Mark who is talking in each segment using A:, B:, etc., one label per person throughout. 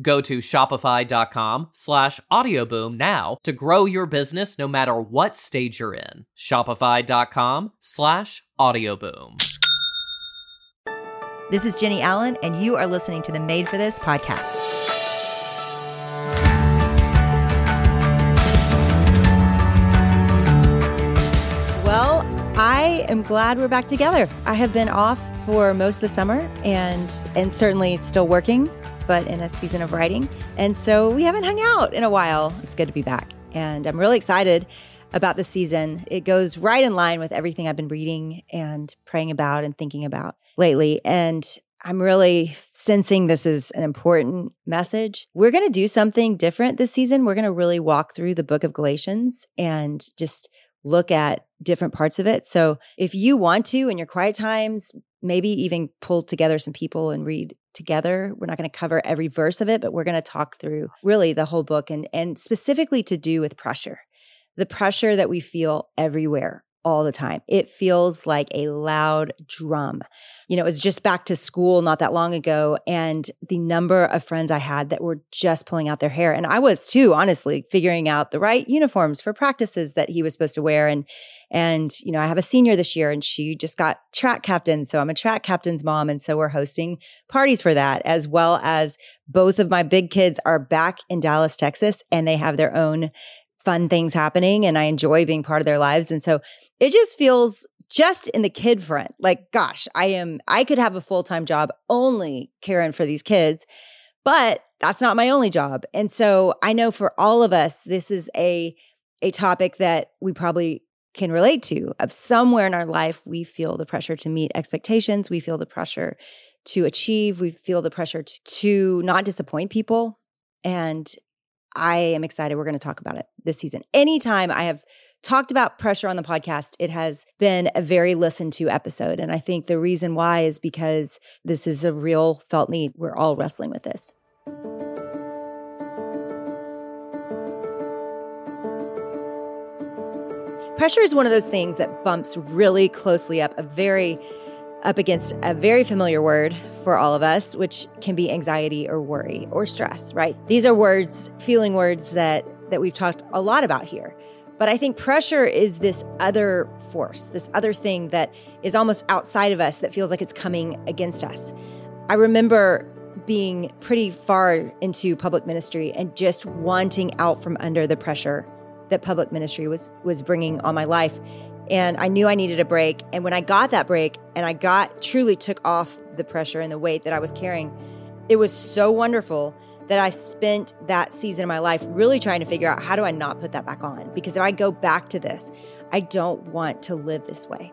A: Go to shopify.com slash audioboom now to grow your business no matter what stage you're in. Shopify.com slash audioboom.
B: This is Jennie Allen, and you are listening to the Made for This podcast. Well, I am glad we're back together. I have been off for most of the summer and and certainly still working but in a season of writing. And so we haven't hung out in a while. It's good to be back. And I'm really excited about the season. It goes right in line with everything I've been reading and praying about and thinking about lately. And I'm really sensing this is an important message. We're going to do something different this season. We're going to really walk through the book of Galatians and just look at different parts of it. So if you want to in your quiet times, maybe even pull together some people and read together. We're not going to cover every verse of it, but we're going to talk through really the whole book and and specifically to do with pressure. The pressure that we feel everywhere all the time. It feels like a loud drum. You know, it was just back to school not that long ago, and the number of friends I had that were just pulling out their hair. And I was too, honestly, figuring out the right uniforms for practices that he was supposed to wear. And, and, you know, I have a senior this year and she just got track captain. So I'm a track captain's mom. And so we're hosting parties for that, as well as both of my big kids are back in Dallas, Texas, and they have their own fun things happening and I enjoy being part of their lives. And so it just feels just in the kid front, like, gosh, I am, I could have a full time job only caring for these kids, but that's not my only job. And so I know for all of us, this is a, a topic that we probably can relate to of somewhere in our life we feel the pressure to meet expectations we feel the pressure to achieve we feel the pressure to, to not disappoint people and I am excited. We're going to talk about it this season. Anytime I have talked about pressure on the podcast, it has been a very listened to episode. And I think the reason why is because this is a real felt need. We're all wrestling with this. Pressure is one of those things that bumps really closely up a very up against a very familiar word for all of us, which can be anxiety or worry or stress, right? These are words, feeling words that that we've talked a lot about here. But I think pressure is this other force, this other thing that is almost outside of us that feels like it's coming against us. I remember being pretty far into public ministry and just wanting out from under the pressure that public ministry was was bringing on my life and I knew I needed a break. And when I got that break and I got truly took off the pressure and the weight that I was carrying, it was so wonderful that I spent that season of my life really trying to figure out how do I not put that back on? Because if I go back to this, I don't want to live this way.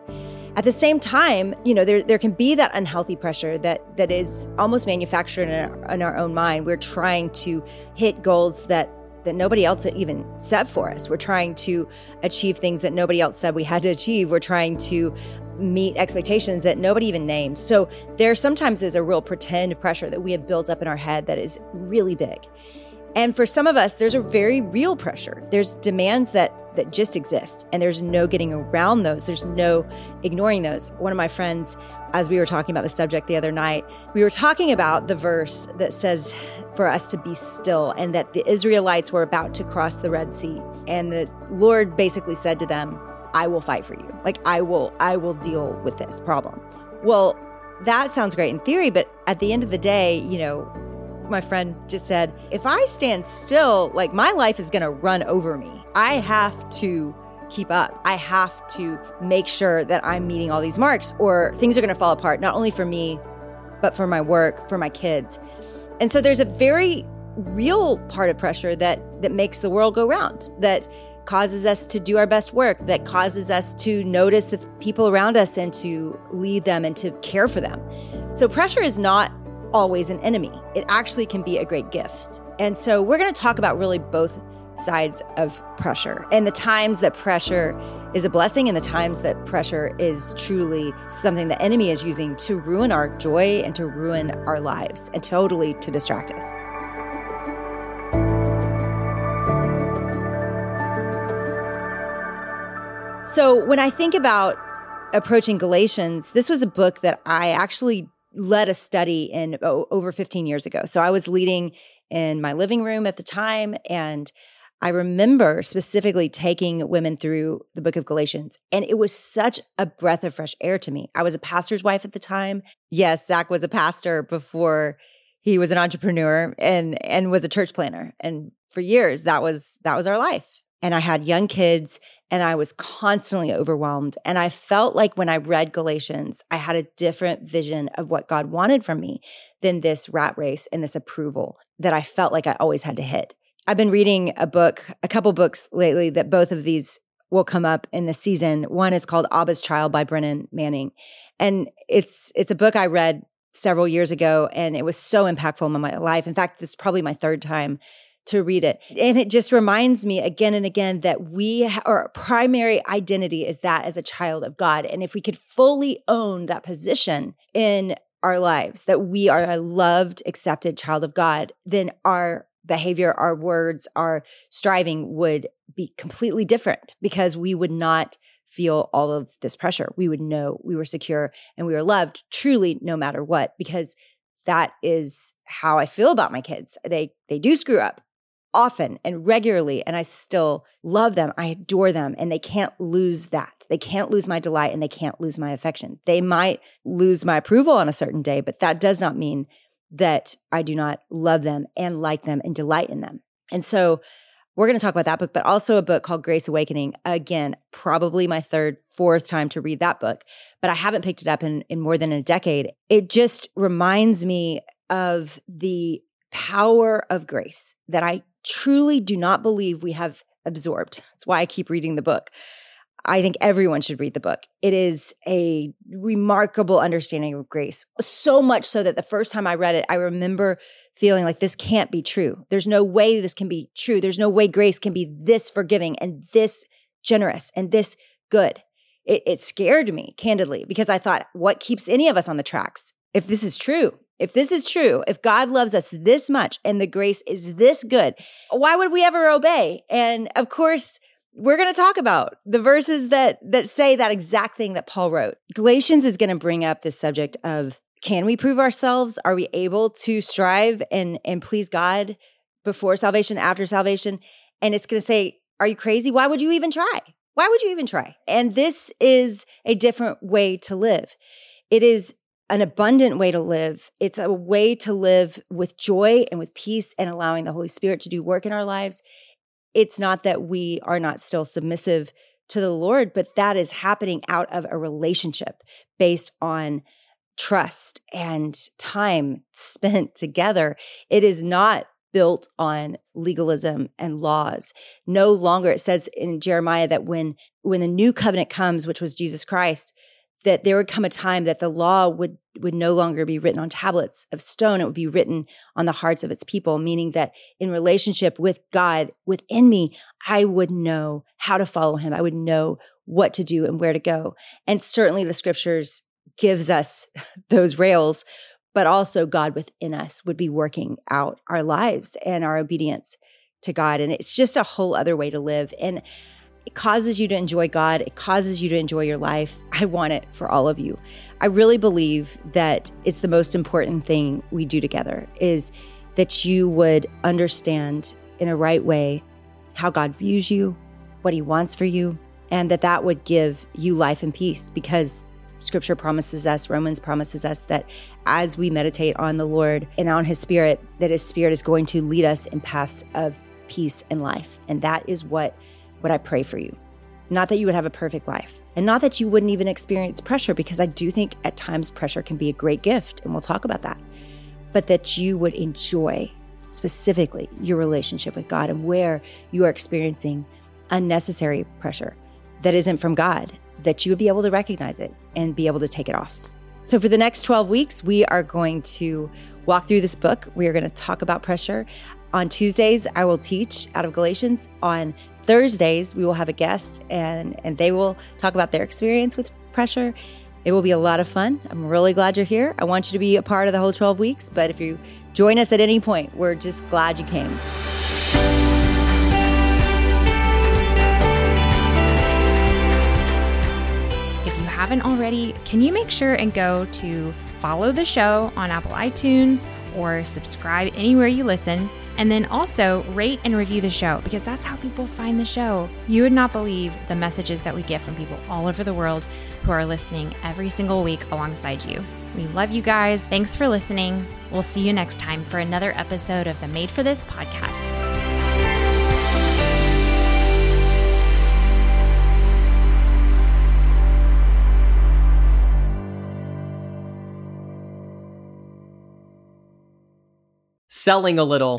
B: At the same time, you know, there, there can be that unhealthy pressure that that is almost manufactured in our, in our own mind. We're trying to hit goals that that nobody else even set for us. We're trying to achieve things that nobody else said we had to achieve. We're trying to meet expectations that nobody even named. So there sometimes is a real pretend pressure that we have built up in our head that is really big. And for some of us, there's a very real pressure. There's demands that that just exist and there's no getting around those. There's no ignoring those. One of my friends as we were talking about the subject the other night we were talking about the verse that says for us to be still and that the israelites were about to cross the red sea and the lord basically said to them i will fight for you. Like i will i will deal with this problem. Well that sounds great in theory but at the end of the day you know my friend just said, if I stand still, like my life is going to run over me. I have to keep up. I have to make sure that I'm meeting all these marks or things are going to fall apart, not only for me, but for my work, for my kids. And so there's a very real part of pressure that that makes the world go round, that causes us to do our best work, that causes us to notice the people around us and to lead them and to care for them. So pressure is not always an enemy. It actually can be a great gift. And so we're going to talk about really both sides of pressure and the times that pressure is a blessing and the times that pressure is truly something the enemy is using to ruin our joy and to ruin our lives and totally to distract us. So when I think about approaching Galatians, this was a book that I actually led a study in oh, over 15 years ago. So I was leading in my living room at the time and I remember specifically taking women through the book of Galatians, and it was such a breath of fresh air to me. I was a pastor's wife at the time. Yes, Zach was a pastor before he was an entrepreneur and and was a church planner. And for years, that was that was our life. And I had young kids, and I was constantly overwhelmed. And I felt like when I read Galatians, I had a different vision of what God wanted from me than this rat race and this approval that I felt like I always had to hit. I've been reading a book, a couple books lately that both of these will come up in the season. One is called Abba's Child by Brennan Manning. And it's it's a book I read several years ago and it was so impactful in my life. In fact, this is probably my third time to read it. And it just reminds me again and again that we, our primary identity is that as a child of God. And if we could fully own that position in our lives, that we are a loved, accepted child of God, then our behavior, our words, our striving would be completely different because we would not feel all of this pressure. We would know we were secure and we were loved truly no matter what because that is how I feel about my kids. They they do screw up often and regularly and I still love them. I adore them and they can't lose that. They can't lose my delight and they can't lose my affection. They might lose my approval on a certain day, but that does not mean that I do not love them and like them and delight in them. And so we're going to talk about that book, but also a book called Grace Awakening. Again, probably my third, fourth time to read that book, but I haven't picked it up in, in more than a decade. It just reminds me of the power of grace that I truly do not believe we have absorbed. That's why I keep reading the book. I think everyone should read the book. It is a remarkable understanding of grace. So much so that the first time I read it, I remember feeling like this can't be true. There's no way this can be true. There's no way grace can be this forgiving and this generous and this good. It, it scared me, candidly, because I thought, what keeps any of us on the tracks? If this is true, if this is true, if God loves us this much and the grace is this good, why would we ever obey? And of course, we're going to talk about the verses that that say that exact thing that Paul wrote. Galatians is going to bring up the subject of can we prove ourselves? Are we able to strive and and please God before salvation, after salvation? And it's going to say, are you crazy? Why would you even try? Why would you even try? And this is a different way to live. It is an abundant way to live. It's a way to live with joy and with peace and allowing the Holy Spirit to do work in our lives. It's not that we are not still submissive to the Lord, but that is happening out of a relationship based on trust and time spent together. It is not built on legalism and laws. No longer it says in Jeremiah that when when the new covenant comes, which was Jesus Christ, that there would come a time that the law would would no longer be written on tablets of stone. It would be written on the hearts of its people meaning that in relationship with God within me I would know how to follow him. I would know what to do and where to go. And certainly the scriptures gives us those rails but also God within us would be working out our lives and our obedience to God. And it's just a whole other way to live. And It causes you to enjoy God, it causes you to enjoy your life. I want it for all of you. I really believe that it's the most important thing we do together is that you would understand in a right way how God views you, what he wants for you, and that that would give you life and peace because scripture promises us romans promises us that as we meditate on the lord and on his spirit that his spirit is going to lead us in paths of peace and life and that is what what i pray for you not that you would have a perfect life and not that you wouldn't even experience pressure because i do think at times pressure can be a great gift and we'll talk about that but that you would enjoy specifically your relationship with god and where you are experiencing unnecessary pressure that isn't from God, that you would be able to recognize it and be able to take it off. So, for the next 12 weeks, we are going to walk through this book. We are going to talk about pressure. On Tuesdays, I will teach out of Galatians. On Thursdays, we will have a guest and, and they will talk about their experience with pressure. It will be a lot of fun. I'm really glad you're here. I want you to be a part of the whole 12 weeks, but if you join us at any point, we're just glad you came.
C: If you haven't already, can you make sure and go to follow the show on Apple iTunes or subscribe anywhere you listen? And then also rate and review the show because that's how people find the show. You would not believe the messages that we get from people all over the world who are listening every single week alongside you. We love you guys. Thanks for listening. We'll see you next time for another episode of the Made for This podcast.
A: selling a little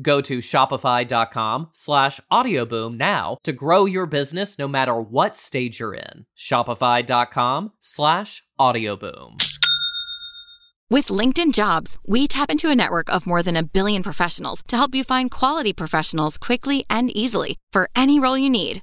A: Go to shopify.com slash audioboom now to grow your business no matter what stage you're in. Shopify.com slash audioboom.
D: With LinkedIn Jobs, we tap into a network of more than a billion professionals to help you find quality professionals quickly and easily for any role you need.